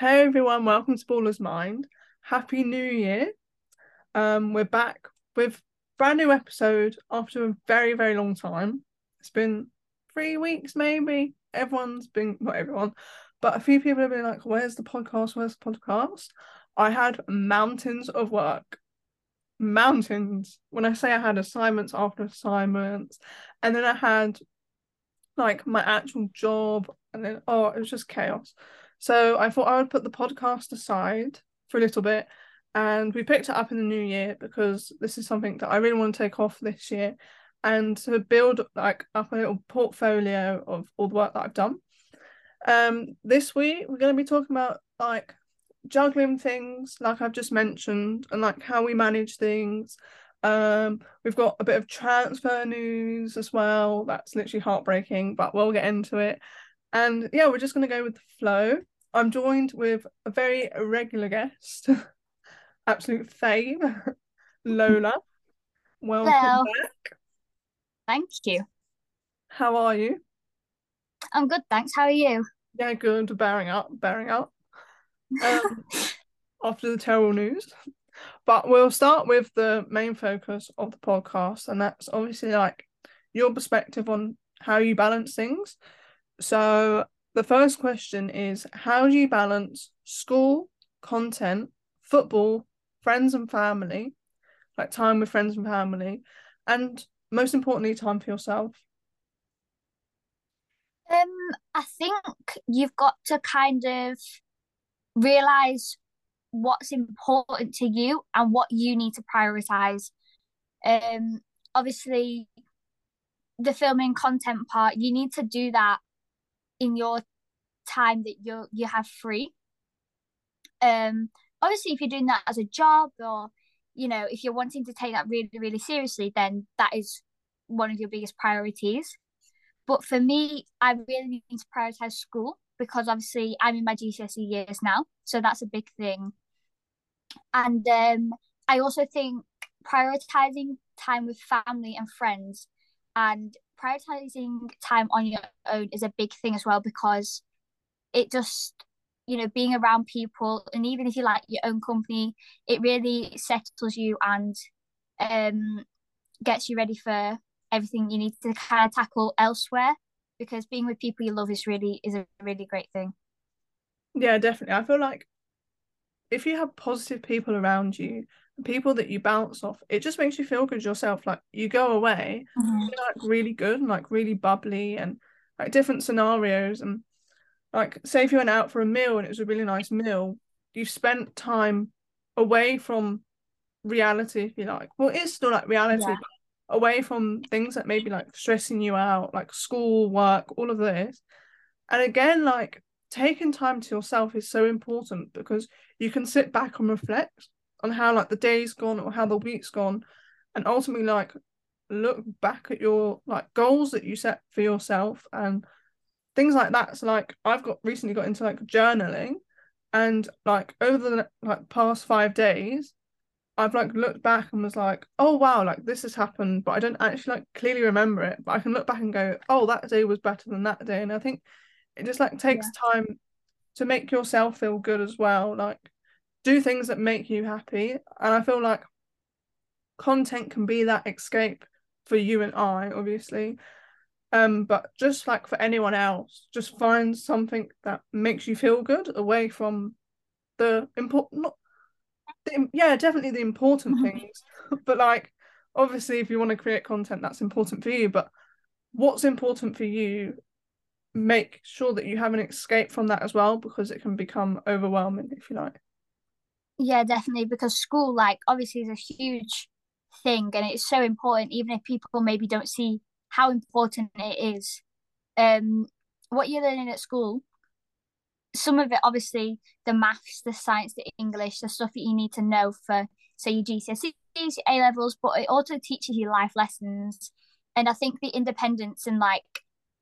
Hey everyone, welcome to Baller's Mind. Happy New Year. Um, we're back with brand new episode after a very, very long time. It's been three weeks, maybe. Everyone's been not everyone, but a few people have been like, Where's the podcast? Where's the podcast? I had mountains of work. Mountains. When I say I had assignments after assignments, and then I had like my actual job, and then oh, it was just chaos. So I thought I would put the podcast aside for a little bit and we picked it up in the new year because this is something that I really want to take off this year and to build like up a little portfolio of all the work that I've done. Um this week we're going to be talking about like juggling things like I've just mentioned and like how we manage things. Um we've got a bit of transfer news as well. That's literally heartbreaking, but we'll get into it. And yeah, we're just going to go with the flow. I'm joined with a very regular guest, absolute fame, Lola. Welcome Hello. back. Thank you. How are you? I'm good, thanks. How are you? Yeah, good. Bearing up, bearing up. Um, after the terrible news. But we'll start with the main focus of the podcast, and that's obviously like your perspective on how you balance things. So the first question is how do you balance school, content, football, friends and family, like time with friends and family, and most importantly, time for yourself? Um, I think you've got to kind of realize what's important to you and what you need to prioritize. Um, obviously, the filming content part, you need to do that in your time that you you have free. Um, obviously, if you're doing that as a job or you know if you're wanting to take that really really seriously, then that is one of your biggest priorities. But for me, I really need to prioritize school because obviously I'm in my GCSE years now, so that's a big thing. And um, I also think prioritizing time with family and friends and prioritizing time on your own is a big thing as well because it just you know being around people and even if you like your own company it really settles you and um gets you ready for everything you need to kind of tackle elsewhere because being with people you love is really is a really great thing Yeah, definitely. I feel like if you have positive people around you, people that you bounce off, it just makes you feel good yourself. Like you go away, mm-hmm. you're like really good and like really bubbly and like different scenarios and like say if you went out for a meal and it was a really nice meal, you've spent time away from reality, if you like. Well, it's still like reality, Yeah. but away from things that may be like stressing you out, like school, work, all of this. And again, like taking time to yourself is so important because you can sit back and reflect on how like the day's gone or how the week's gone. And ultimately like look back at your like goals that you set for yourself and things like that. So like I've got recently got into like journaling. And like over the like past five days I've like looked back and was like oh wow like this has happened but I don't actually like clearly remember it. But I can look back and go oh that day was better than that day. And I think it just like takes Yeah. time to make yourself feel good as well. Like do things that make you happy. And I feel like content can be that escape for you and I obviously. Um but just like for anyone else just find something that makes you feel good away from the important not the, yeah definitely the important Mhm. things. But like obviously if you want to create content that's important for you but what's important for you make sure that you have an escape from that as well because it can become overwhelming if you like Yeah, definitely. Because school, like, obviously, is a huge thing and it's so important, even if people maybe don't see how important it is. Um, what you're learning at school, some of it, obviously, the maths, the science, the English, the stuff that you need to know for, say, your GCSEs, your A levels, but it also teaches you life lessons. And I think the independence and like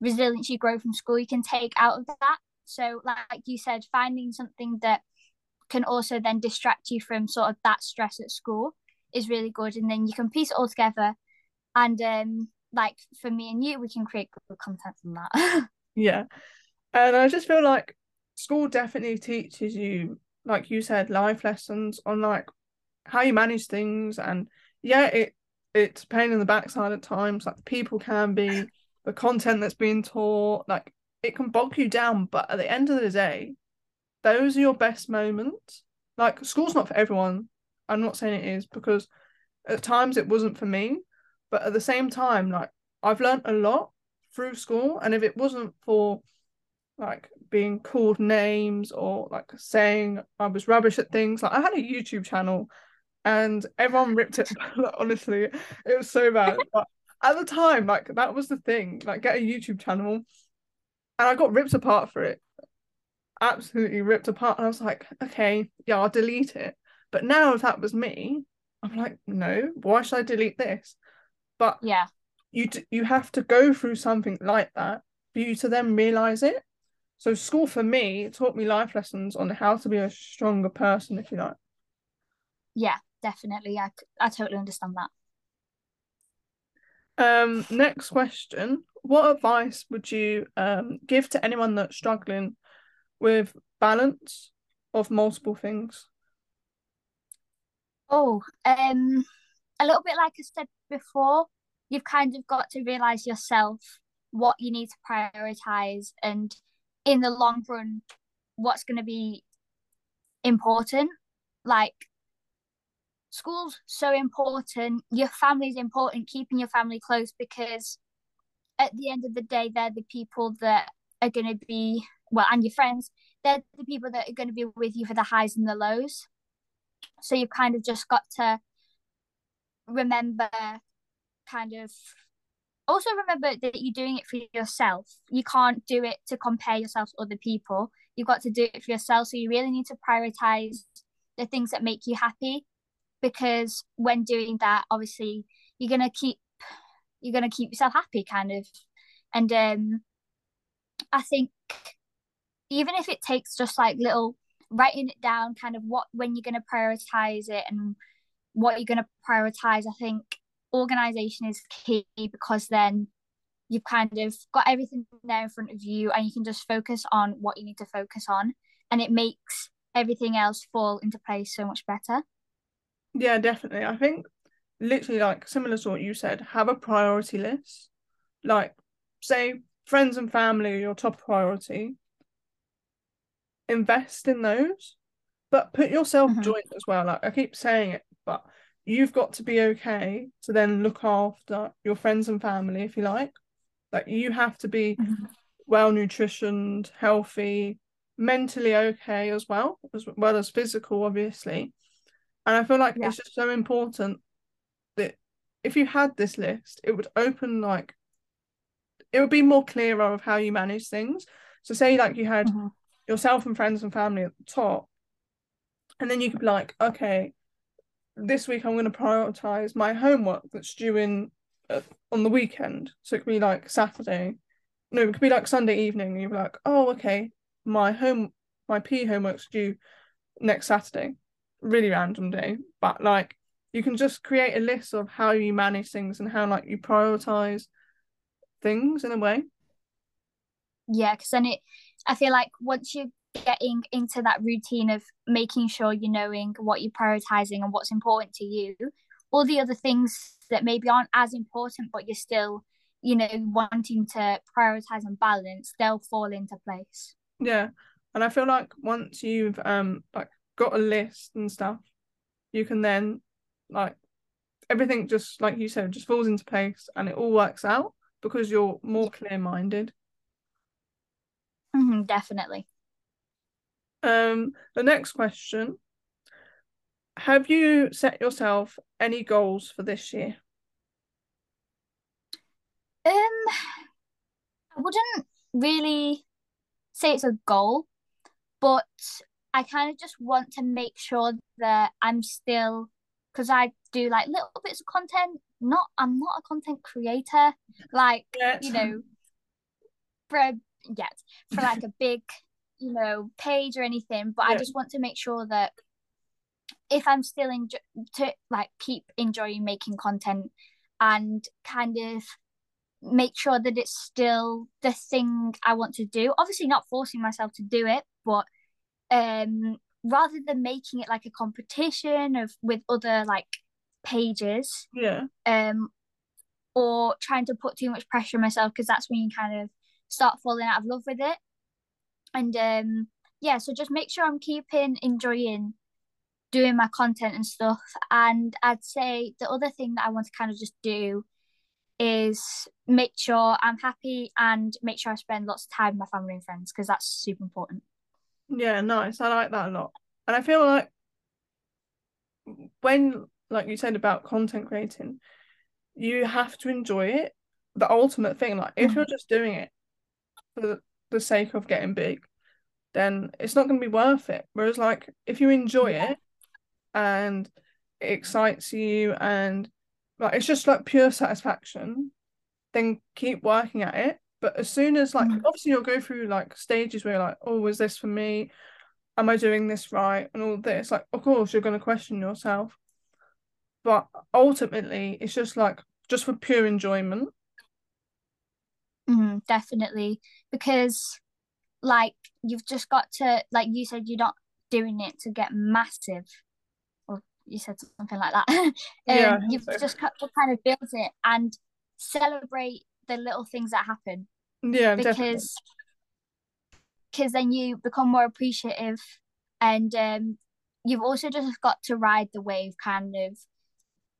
resilience you grow from school, you can take out of that. So, like you said, finding something that can also then distract you from sort of that stress at school is really good. And then you can piece it all together. And um, like for me and you, we can create good content from that. yeah and I just feel like school definitely teaches you, like you said, life lessons on like how you manage things and yeah, it it's pain in the backside at times. Like people can be the content that's being taught, like it can bog you down, but at the end of the day, those are your best moments. Like school's not for everyone. I'm not saying it is because at times it wasn't for me, but at the same time, like I've learned a lot through school, and if it wasn't for like being called names or like saying I was rubbish at things, like I had a YouTube channel and everyone ripped it. Honestly, it was so bad. But at the time, like that was the thing. Like get a YouTube channel, and I got ripped apart for it. Absolutely ripped apart. And I was like, okay, yeah, I'll delete it. But now if that was me, I'm like, no, why should I delete this? But yeah, you d- you have to go through something like that for you to then realize it. So school for me taught me life lessons on how to be a stronger person, if you like. Yeah, definitely. I I totally understand that. Um, next question: What advice would you um give to anyone that's struggling with balance of multiple things? Oh, um, a little bit like I said before, you've kind of got to realize yourself what you need to prioritize and in the long run what's going to be important like school's so important your family's important keeping your family close because at the end of the day they're the people that are going to be well and your friends they're the people that are going to be with you for the highs and the lows so you've kind of just got to remember kind of also remember that you're doing it for yourself. You can't do it to compare yourself to other people. You've got to do it for yourself. So you really need to prioritize the things that make you happy because when doing that, obviously you're gonna keep you're gonna keep yourself happy kind of. And um I think even if it takes just like little writing it down kind of what when you're going to prioritize it and what you're going to prioritize i think organization is key because then you've kind of got everything there in front of you and you can just focus on what you need to focus on and it makes everything else fall into place so much better. Yeah definitely. I think literally like similar to what you said have a priority list. Like say friends and family are your top priority invest in those but put yourself mm-hmm. joint as well like i keep saying it but you've got to be okay to then look after your friends and family if you like like you have to be mm-hmm. well nutritioned healthy mentally okay as well as well as physical obviously and i feel like yeah. it's just so important that if you had this list it would open like it would be more clearer of how you manage things so say like you had mm-hmm. yourself and friends and family at the top and then you could be like okay this week I'm going to prioritize my homework that's due in uh, on the weekend. So it could be like Saturday. No, it could be like Sunday evening. You'd be like, oh, okay, my home, my P homework's due next Saturday. Really random day, but like you can just create a list of how you manage things and how like you prioritize things in a way. Yeah, because then it, I feel like once you're getting into that routine of making sure you're knowing what you're prioritizing and what's important to you all the other things that maybe aren't as important but you're still you know wanting to prioritize and balance they'll fall into place yeah and i feel like once you've um like got a list and stuff you can then like everything just like you said just falls into place and it all works out because you're more clear minded mm-hmm, definitely um, the next question Have you set yourself any goals for this year? Um, I wouldn't really say it's a goal, but I kind of just want to make sure that I'm still because I do like little bits of content. Not, I'm not a content creator, like yet. you know, for yet for like a big you know page or anything but yeah. i just want to make sure that if i'm still in to like keep enjoying making content and kind of make sure that it's still the thing i want to do obviously not forcing myself to do it but um rather than making it like a competition of with other like pages Yeah. um or trying to put too much pressure on myself because that's when you kind of start falling out of love with it and um yeah so just make sure i'm keeping enjoying doing my content and stuff and i'd say the other thing that i want to kind of just do is make sure i'm happy and make sure i spend lots of time with my family and friends because that's super important Yeah, nice. I like that a lot. And I feel like when, like you said about content creating, you have to enjoy it. The ultimate thing, like if you're just doing it for the, sake of getting big, then it's not going to be worth it. Whereas, like, if you enjoy Yeah. it and it excites you and like it's just like pure satisfaction, then keep working at it. But as soon as like Mhm. obviously you'll go through like stages where you're like, oh, was this for me? Am I doing this right? And all this. Like, of course, you're gonna question yourself. But ultimately, it's just like just for pure enjoyment. Mhm, definitely because like you've just got to like you said you're not doing it to get massive or you said something like that um Yeah, you've so. just got to kind of build it and celebrate the little things that happen Yeah, definitely. because because then you become more appreciative and um you've also just got to ride the wave kind of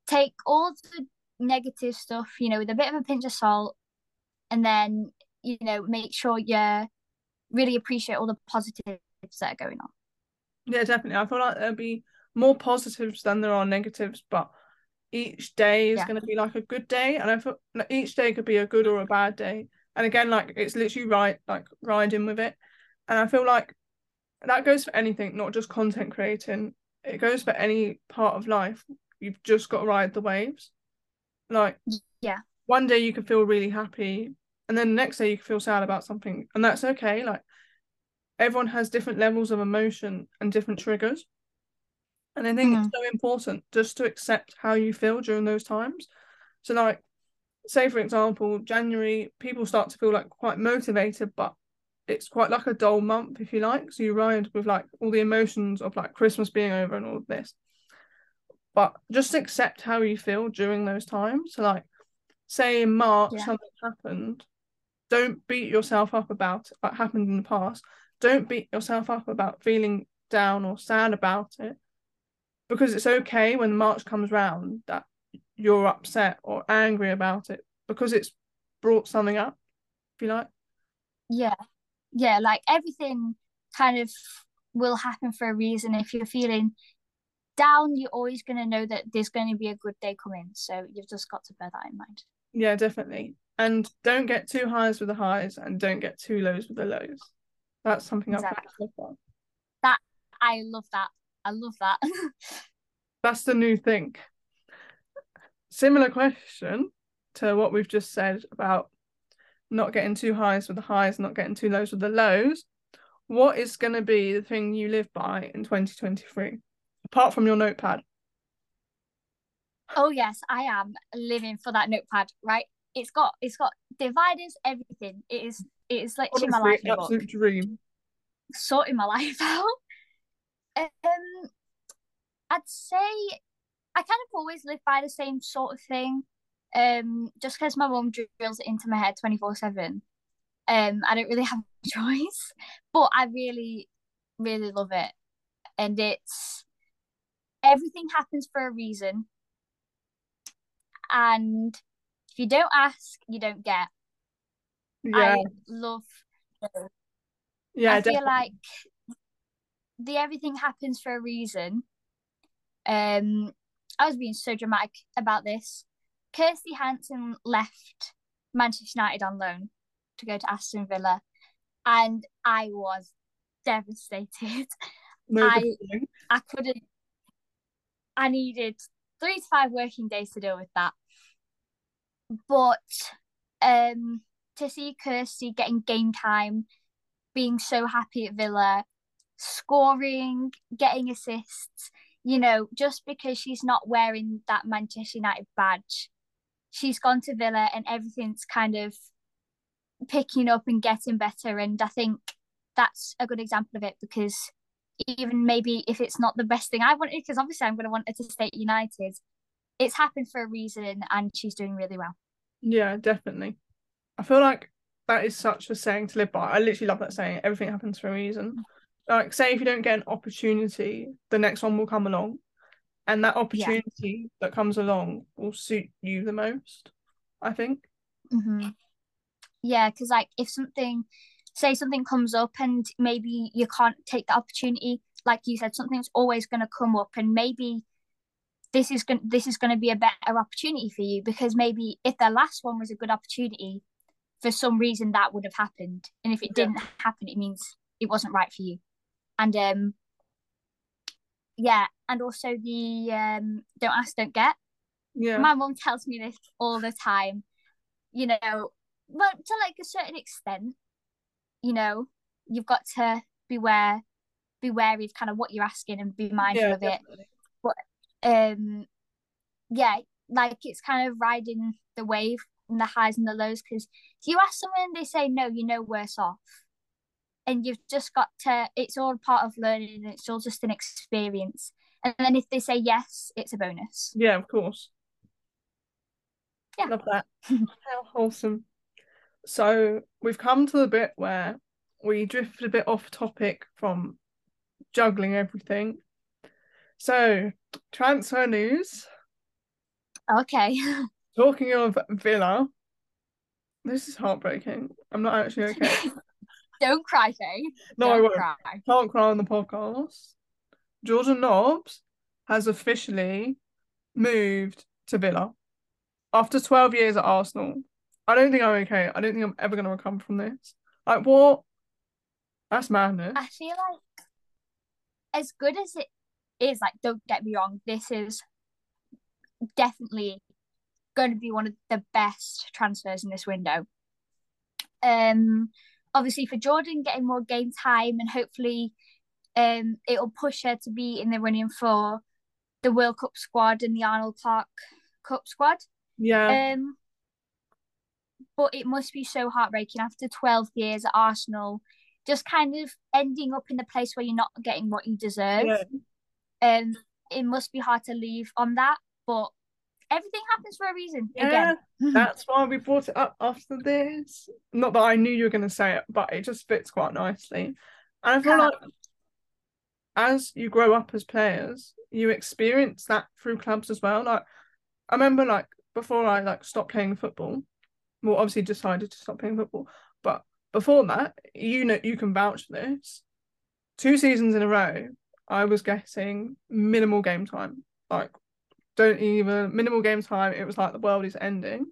take all the negative stuff you know with a bit of a pinch of salt and then you know make sure you really appreciate all the positives that are going on Yeah, definitely. I feel like there'll be more positives than there are negatives, but each day is Yeah. going to be like a good day, and I feel like each day could be a good or a bad day. And again, like it's literally right, like riding with it. And I feel like that goes for anything, not just content creating. It goes for any part of life. You've just got to ride the waves. Like yeah one day you can feel really happy, and then the next day you can feel sad about something, and that's okay. Like everyone has different levels of emotion and different triggers. And I think Mhm. it's so important just to accept how you feel during those times. So, like, say for example, January, people start to feel like quite motivated, but it's quite like a dull month, if you like. So you ride with like all the emotions of like Christmas being over and all of this. But just accept how you feel during those times. So, like, say in March Yeah. something happened, don't beat yourself up about what happened in the past. Don't beat yourself up about feeling down or sad about it because it's okay when March comes round that you're upset or angry about it because it's brought something up, if you like. yeah yeah like everything kind of will happen for a reason if you're feeling down you're always going to know that there's going to be a good day coming so you've just got to bear that in mind Yeah, definitely. And don't get too highs with the highs and don't get too lows with the lows. That's something I've Exactly. so far. i love that i love that That's the new thing. Similar question to what we've just said about not getting too highs with the highs, not getting too lows with the lows. What is going to be the thing you live by in 2023, apart from your notepad? oh yes i am living for that notepad right it's got it's got dividers everything it is it is literally my life in a book absolute dream. sorting my life out um i'd say I kind of always live by the same sort of thing. Um, just because my mum drills it into my head 24 7. Um, I don't really have a choice. But I really, really love it. And it's everything happens for a reason. And if you don't ask, you don't get. Yeah, I love yeah, I feel like the everything happens for a reason. Um, I was being so dramatic about this. Kirsty Hanson left Manchester United on loan to go to Aston Villa, and I was devastated. No I- I couldn't. I needed three to five working days to deal with that. But um, to see Kirsty getting game time, being so happy at Villa, scoring, getting assists, you know, just because she's not wearing that Manchester United badge, she's gone to Villa and everything's kind of picking up and getting better. And I think that's a good example of it because even maybe if it's not the best thing I wanted, because obviously I'm going to want her to stay at United, it's happened for a reason and she's doing really well. Yeah, definitely. I feel like that is such a saying to live by. I literally love that saying. Everything happens for a reason. Like, say if you don't get an opportunity, the next one will come along, and that opportunity yeah. that comes along will suit you the most. I think. Mm-hmm. Yeah, because like if something, say something comes up and maybe you can't take the opportunity, like you said, something's always going to come up, and maybe this is going this is going to be a better opportunity for you because maybe if the last one was a good opportunity, for some reason that would have happened, and if it yeah. didn't happen, it means it wasn't right for you, and um, yeah, and also the um, don't ask, don't get. Yeah, my mom tells me this all the time. You know, well, to like a certain extent, you know, you've got to beware, be wary of kind of what you're asking and be mindful yeah, of definitely. it. But um, yeah, like it's kind of riding the wave and the highs and the lows. Because if you ask someone and they say no, you know worse off. And you've just got to. It's all part of learning. and It's all just an experience. And then if they say yes, it's a bonus. Yeah, of course. Yeah. Love that. How wholesome. So we've come to the bit where we drifted a bit off topic from juggling everything. So transfer news. Okay. Talking of Villa, this is heartbreaking. I'm not actually okay. Don't cry, Faye. No, Don't I won't. Cry. Can't cry on the podcast. Jordan Nobbs has officially moved to Villa after 12 years at Arsenal. I don't think I'm okay. I don't think I'm ever going to recover from this. Like, what? That's madness. I feel like, as good as it is, like, don't get me wrong, this is definitely going to be one of the best transfers in this window. Um, obviously for Jordan getting more game time and hopefully, um, it'll push her to be in the running for the World Cup squad and the Arnold Clark Cup squad. Yeah. Um, but it must be so heartbreaking after 12 years at Arsenal, just kind of ending up in the place where you're not getting what you deserve. Yeah. Um, it must be hard to leave on that, but everything happens for a reason. Yeah, again. that's why we brought it up after this. Not that I knew you were going to say it, but it just fits quite nicely. And I feel like as you grow up as players, you experience that through clubs as well. Like I remember, like before I like stopped playing football, well, obviously decided to stop playing football. But before that, you know, you can vouch for this. Two seasons in a row, I was getting minimal game time. Like, don't even minimal game time. It was like the world is ending.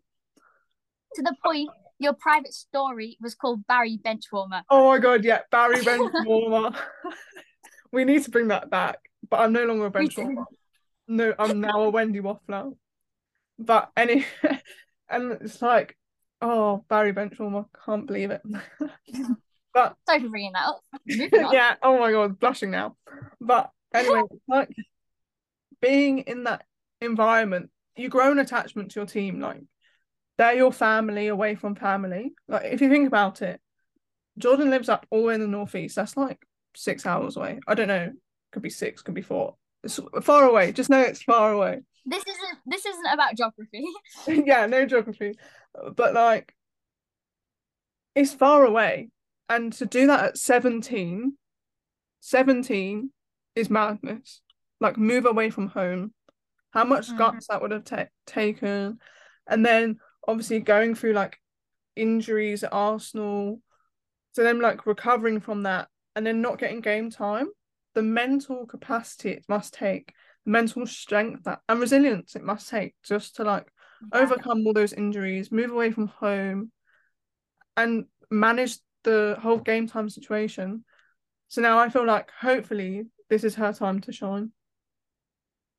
To the point, your private story was called Barry Benchwarmer. Oh my god, yeah, Barry Benchwarmer. we need to bring that back. But I'm no longer a benchwarmer. No, I'm now a Wendy Waffler. But anyway, and it's like Oh, Barry Benchwarmer, can't believe it. but sorry for bringing that up. yeah. Oh my god, blushing now. But anyway, like being in that environment, you grow an attachment to your team. Like they're your family away from family. Like if you think about it, Jordan lives up all in the northeast. That's like six hours away. I don't know. Could be six. Could be four. It's far away. Just know it's far away. This isn't. This isn't about geography. yeah, no geography but like it's far away. And to do that at 17 17 is madness. Like move away from home. How much mm. guts that would have ta- taken. And then obviously going through like injuries at arsenal. So then like recovering from that and then not getting game time. The mental capacity it must take. The mental strength that and resilience it must take just to like. Overcome all those injuries, move away from home, and manage the whole game time situation. So now I feel like hopefully this is her time to shine.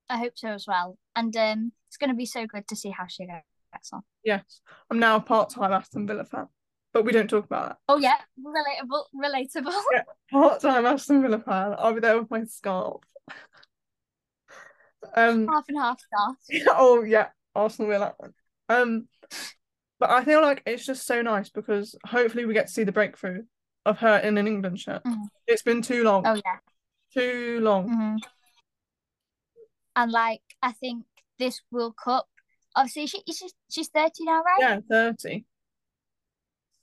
I hope so as well. And um, it's going to be so good to see how she gets on. Yes, I'm now a part-time Aston Villa fan, but we don't talk about that. Oh yeah, relatable, relatable. Yeah, part-time Aston Villa fan. I'll be there with my scarf. um, half and half scarf. oh yeah, Arsenal will that one. Um, but I feel like it's just so nice because hopefully we get to see the breakthrough of her in an England shirt. Mhm. It's been too long. Oh yeah. Too long. hmm And like I think this World Cup, obviously she she's she's thirty now, right? Yeah, 30.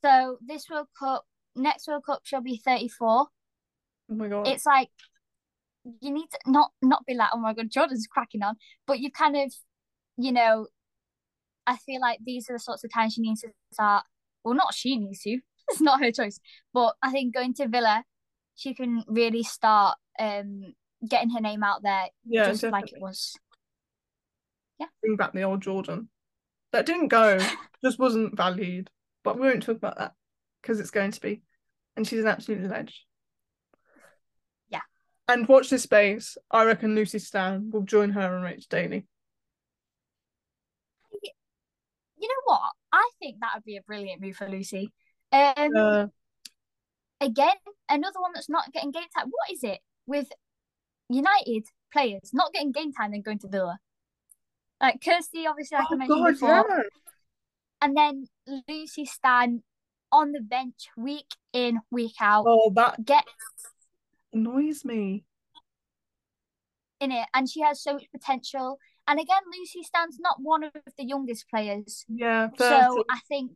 So this World Cup, next World Cup, she'll be thirty four. Oh my god. It's like you need to not not be like, oh my god, Jordan's cracking on, but you kind of, you know, I feel like these are the sorts of times she needs to start. Well, not she needs to. It's not her choice, but I think going to Villa, she can really start um getting her name out there, yeah, just like it was. Yeah. Bring back the old Jordan. That didn't go, just wasn't valued. But we won't talk about that because it's going to be. And she's an absolute ledge. Yeah. And watch this space. I reckon Lucy Stan will join her and Rach Daly. You know what? I think that would be a brilliant move for Lucy. Um, Uh, again, another one that's not getting game time. What is it with United players not getting game time and going to Villa? Like Kirsty, obviously, like I oh mentioned god, before, yeah. and then Lucy Stan on the bench week in, week out, Oh, that gets annoys me. in it, and she has so much potential. And again, Lucy Stan's not one of the youngest players, Yeah, 30. so I think.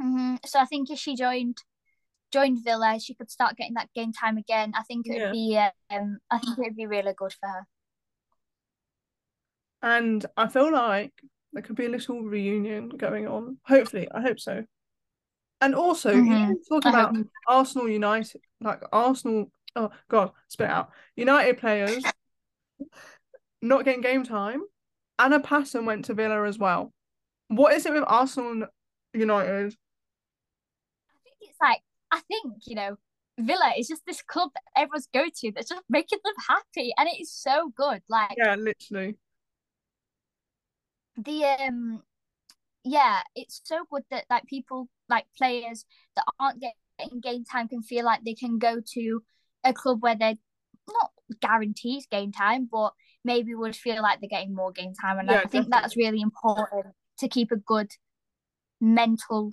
Mhm. So I think if she joined joined Villa, she could start getting that game time again. I think it Yeah. would be um, I think it would be really good for her. And I feel like there could be a little reunion going on. Hopefully, I hope so. And also, Mhm. talking I hope- about Arsenal United, like Arsenal, oh God, spit out. United players not getting game time. Anna Patten went to Villa as well. What is it with Arsenal and United? I think it's like I think you know Villa is just this club that everyone's go to that's just making them happy, and it is so good. Like Yeah, literally. the um, yeah, it's so good that like people like players that aren't getting game time can feel like they can go to a club where they're not guarantees game time, but maybe would feel like they're getting more game time, and Yeah, I think that's really important to keep a good mental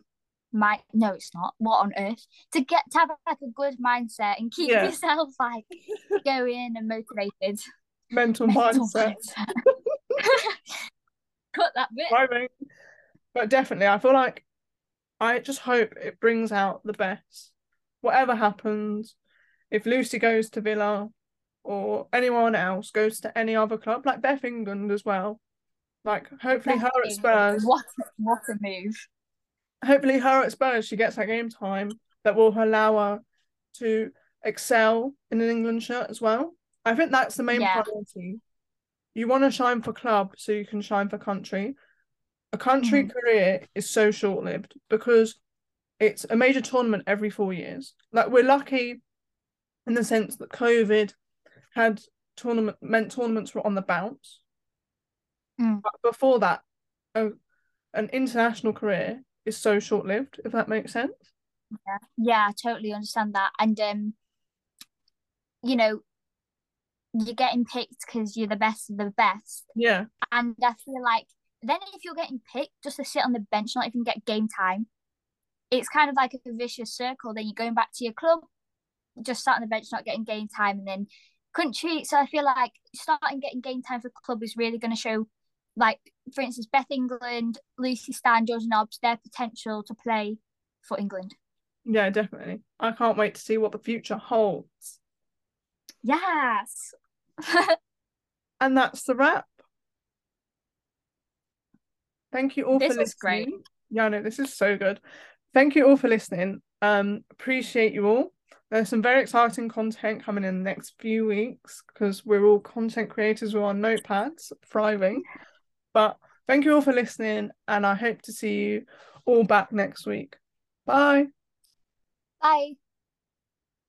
mind. No, it's not. What on earth? To get to have like a good mindset and keep Yeah. yourself like going and motivated. Mental Mental mindset. mindset. Cut that bit. Driving. But definitely, I feel like I just hope it brings out the best. Whatever happens, if Lucy goes to Villa or anyone else goes to any other club, like Beth England as well. Like hopefully her at Spurs, What what a move. hopefully her at Spurs, she gets that game time that will allow her to excel in an England shirt as well. I think that's the main Yeah. priority. You want to shine for club so you can shine for country. A country Mhm. career is so short lived because it's a major tournament every four years. Like we're lucky in the sense that COVID had tournament meant tournaments were on the bounce. Mm. But before that, a, an international career is so short lived, if that makes sense. Yeah, I totally understand that. And um, you know, you're getting picked because you're the best of the best. Yeah. And I feel like then if you're getting picked just to sit on the bench, not even get game time, it's kind of like a vicious circle. Then you're going back to your club, just sat on the bench, not getting game time, and then country. So I feel like starting getting game time for club is really going to show, like for instance, Beth England, Lucy Stan, Jordan Nobbs, their potential to play for England. Yeah, definitely. I can't wait to see what the future holds. Yes. And that's the wrap. Thank you all for This for was great. listening. Yeah, no, this is so good. Thank you all for listening. Um, appreciate you all. There's some very exciting content coming in the next few weeks because we're all content creators with our notepads, thriving. But thank you all for listening, and I hope to see you all back next week. Bye. Bye.